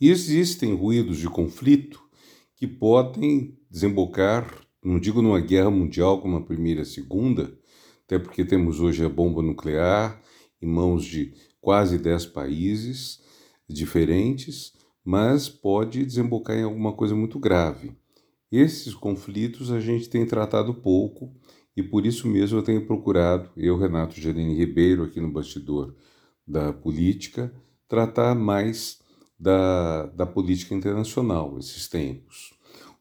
E existem ruídos de conflito que podem desembocar, não digo numa guerra mundial como a primeira e a segunda, até porque temos hoje a bomba nuclear em mãos de quase dez países diferentes, mas pode desembocar em alguma coisa muito grave. Esses conflitos a gente tem tratado pouco e por isso mesmo eu tenho procurado, eu, Renato Janine Ribeiro, aqui no bastidor da política, tratar mais da, da política internacional esses tempos.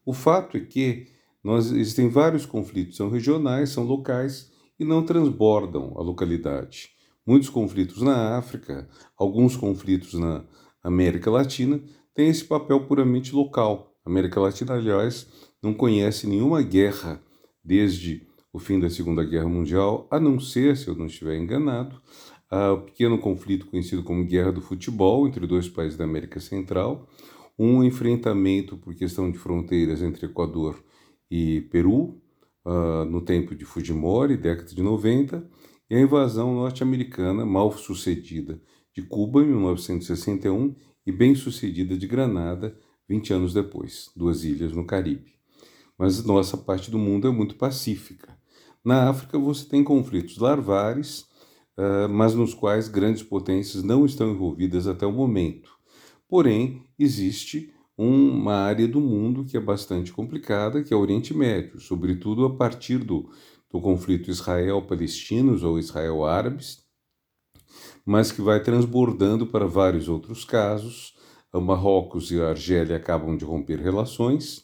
O fato é que nós, existem vários conflitos, são regionais, são locais e não transbordam a localidade. Muitos conflitos na África, alguns conflitos na América Latina têm esse papel puramente local. A América Latina, aliás, não conhece nenhuma guerra desde o fim da Segunda Guerra Mundial, a não ser, se eu não estiver enganado, o pequeno conflito conhecido como Guerra do Futebol entre dois países da América Central, um enfrentamento por questão de fronteiras entre Equador e Peru, uh, no tempo de Fujimori, década de 90, e a invasão norte-americana mal sucedida de Cuba em 1961 e bem sucedida de Granada 20 anos depois, duas ilhas no Caribe. Mas nossa parte do mundo é muito pacífica. Na África você tem conflitos larvares, mas nos quais grandes potências não estão envolvidas até o momento. Porém, existe uma área do mundo que é bastante complicada, que é o Oriente Médio, sobretudo a partir do, do conflito Israel-Palestinos ou Israel-Árabes, mas que vai transbordando para vários outros casos. O Marrocos e a Argélia acabam de romper relações.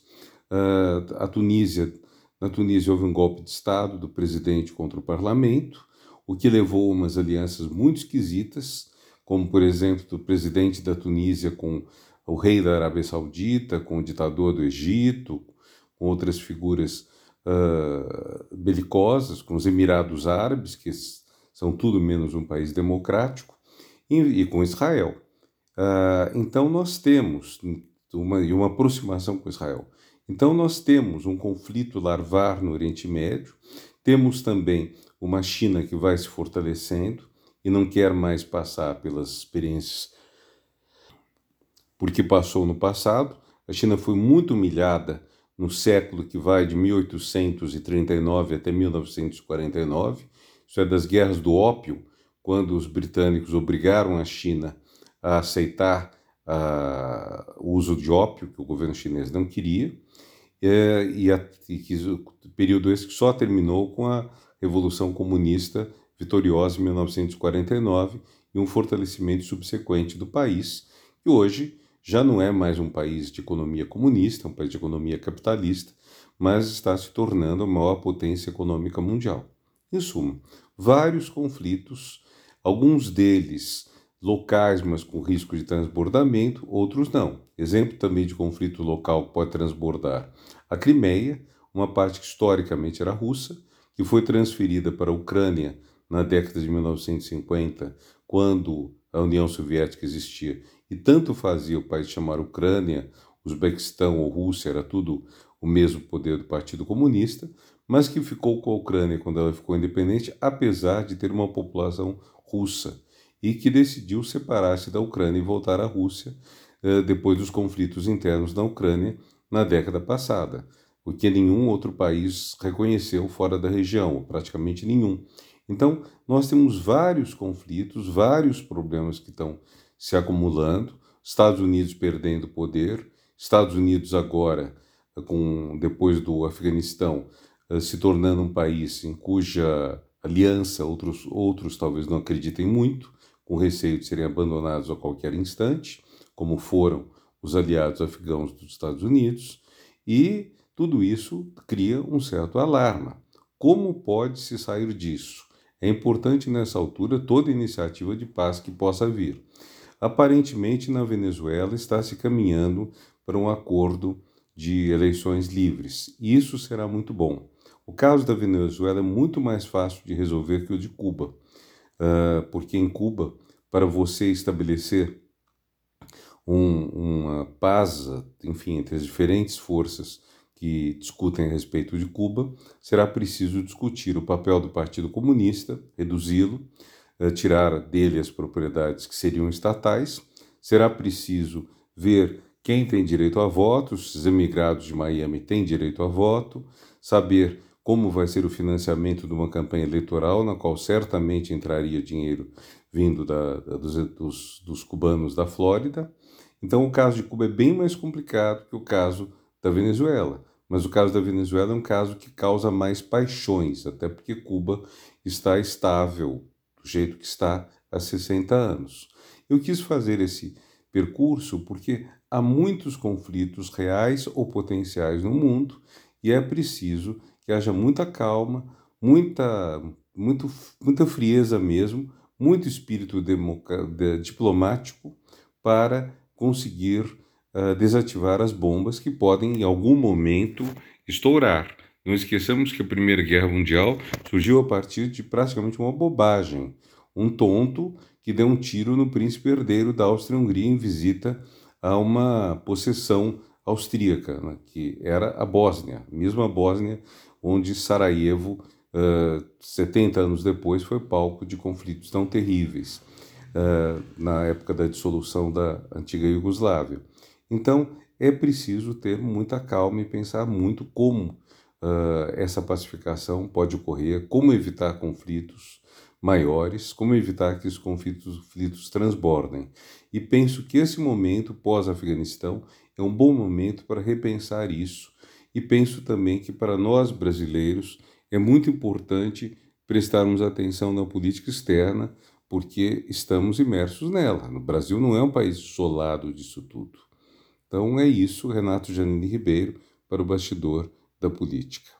Uh, a Tunísia na Tunísia houve um golpe de Estado do presidente contra o parlamento, o que levou a umas alianças muito esquisitas, como, por exemplo, do presidente da Tunísia com o rei da Arábia Saudita, com o ditador do Egito, com outras figuras uh, belicosas, com os Emirados Árabes, que são tudo menos um país democrático, e, e com Israel. Uh, então, nós temos uma, uma aproximação com Israel. Então, nós temos um conflito larvar no Oriente Médio, temos também uma China que vai se fortalecendo e não quer mais passar pelas experiências porque passou no passado. A China foi muito humilhada no século que vai de 1839 até 1949. Isso é das guerras do ópio, quando os britânicos obrigaram a China a aceitar uh, o uso de ópio, que o governo chinês não queria é, e, a, e que período esse que só terminou com a Revolução Comunista vitoriosa em 1949 e um fortalecimento subsequente do país, que hoje já não é mais um país de economia comunista, um país de economia capitalista, mas está se tornando a maior potência econômica mundial. Em suma, vários conflitos, alguns deles locais, mas com risco de transbordamento, outros não. Exemplo também de conflito local que pode transbordar a Crimeia, uma parte que historicamente era russa, que foi transferida para a Ucrânia na década de 1950, quando a União Soviética existia. E tanto fazia o país chamar Ucrânia, Uzbequistão ou Rússia, era tudo o mesmo poder do Partido Comunista, mas que ficou com a Ucrânia quando ela ficou independente, apesar de ter uma população russa e que decidiu separar-se da Ucrânia e voltar à Rússia eh, depois dos conflitos internos na Ucrânia na década passada, o que nenhum outro país reconheceu fora da região, praticamente nenhum. Então, nós temos vários conflitos, vários problemas que estão se acumulando, Estados Unidos perdendo poder, Estados Unidos agora, com depois do Afeganistão, eh, se tornando um país em cuja aliança outros, outros talvez não acreditem muito, com receio de serem abandonados a qualquer instante, como foram os aliados afegãos dos Estados Unidos, e tudo isso cria um certo alarma. Como pode se sair disso? É importante nessa altura toda iniciativa de paz que possa vir. Aparentemente, na Venezuela está se caminhando para um acordo de eleições livres. Isso será muito bom. O caso da Venezuela é muito mais fácil de resolver que o de Cuba. Ah, porque em Cuba, para você estabelecer um, uma paz, enfim, entre as diferentes forças que discutem a respeito de Cuba, será preciso discutir o papel do Partido Comunista, reduzi-lo, eh, tirar dele as propriedades que seriam estatais, será preciso ver quem tem direito a voto, os emigrados de Miami têm direito a voto, saber como vai ser o financiamento de uma campanha eleitoral, na qual certamente entraria dinheiro vindo da, dos, dos, dos cubanos da Flórida. Então, o caso de Cuba é bem mais complicado que o caso da Venezuela. Mas o caso da Venezuela é um caso que causa mais paixões, até porque Cuba está estável do jeito que está há 60 anos. Eu quis fazer esse percurso porque há muitos conflitos reais ou potenciais no mundo e é preciso que haja muita calma, muita, muito, muita frieza mesmo, muito espírito diplomático para conseguir uh, desativar as bombas que podem em algum momento estourar. Não esqueçamos que a Primeira Guerra Mundial surgiu a partir de praticamente uma bobagem. Um tonto que deu um tiro no príncipe herdeiro da Áustria-Hungria em visita a uma possessão austríaca, né, que era a Bósnia, mesmo a Bósnia onde Sarajevo, uh, 70 anos depois, foi palco de conflitos tão terríveis, uh, na época da dissolução da antiga Iugoslávia. Então, é preciso ter muita calma e pensar muito como uh, essa pacificação pode ocorrer, como evitar conflitos, maiores, como evitar que os conflitos, conflitos transbordem. E penso que esse momento pós-Afeganistão é um bom momento para repensar isso. E penso também que para nós brasileiros é muito importante prestarmos atenção na política externa, porque estamos imersos nela. O Brasil não é um país isolado disso tudo. Então é isso, Renato Janine Ribeiro, para o bastidor da política.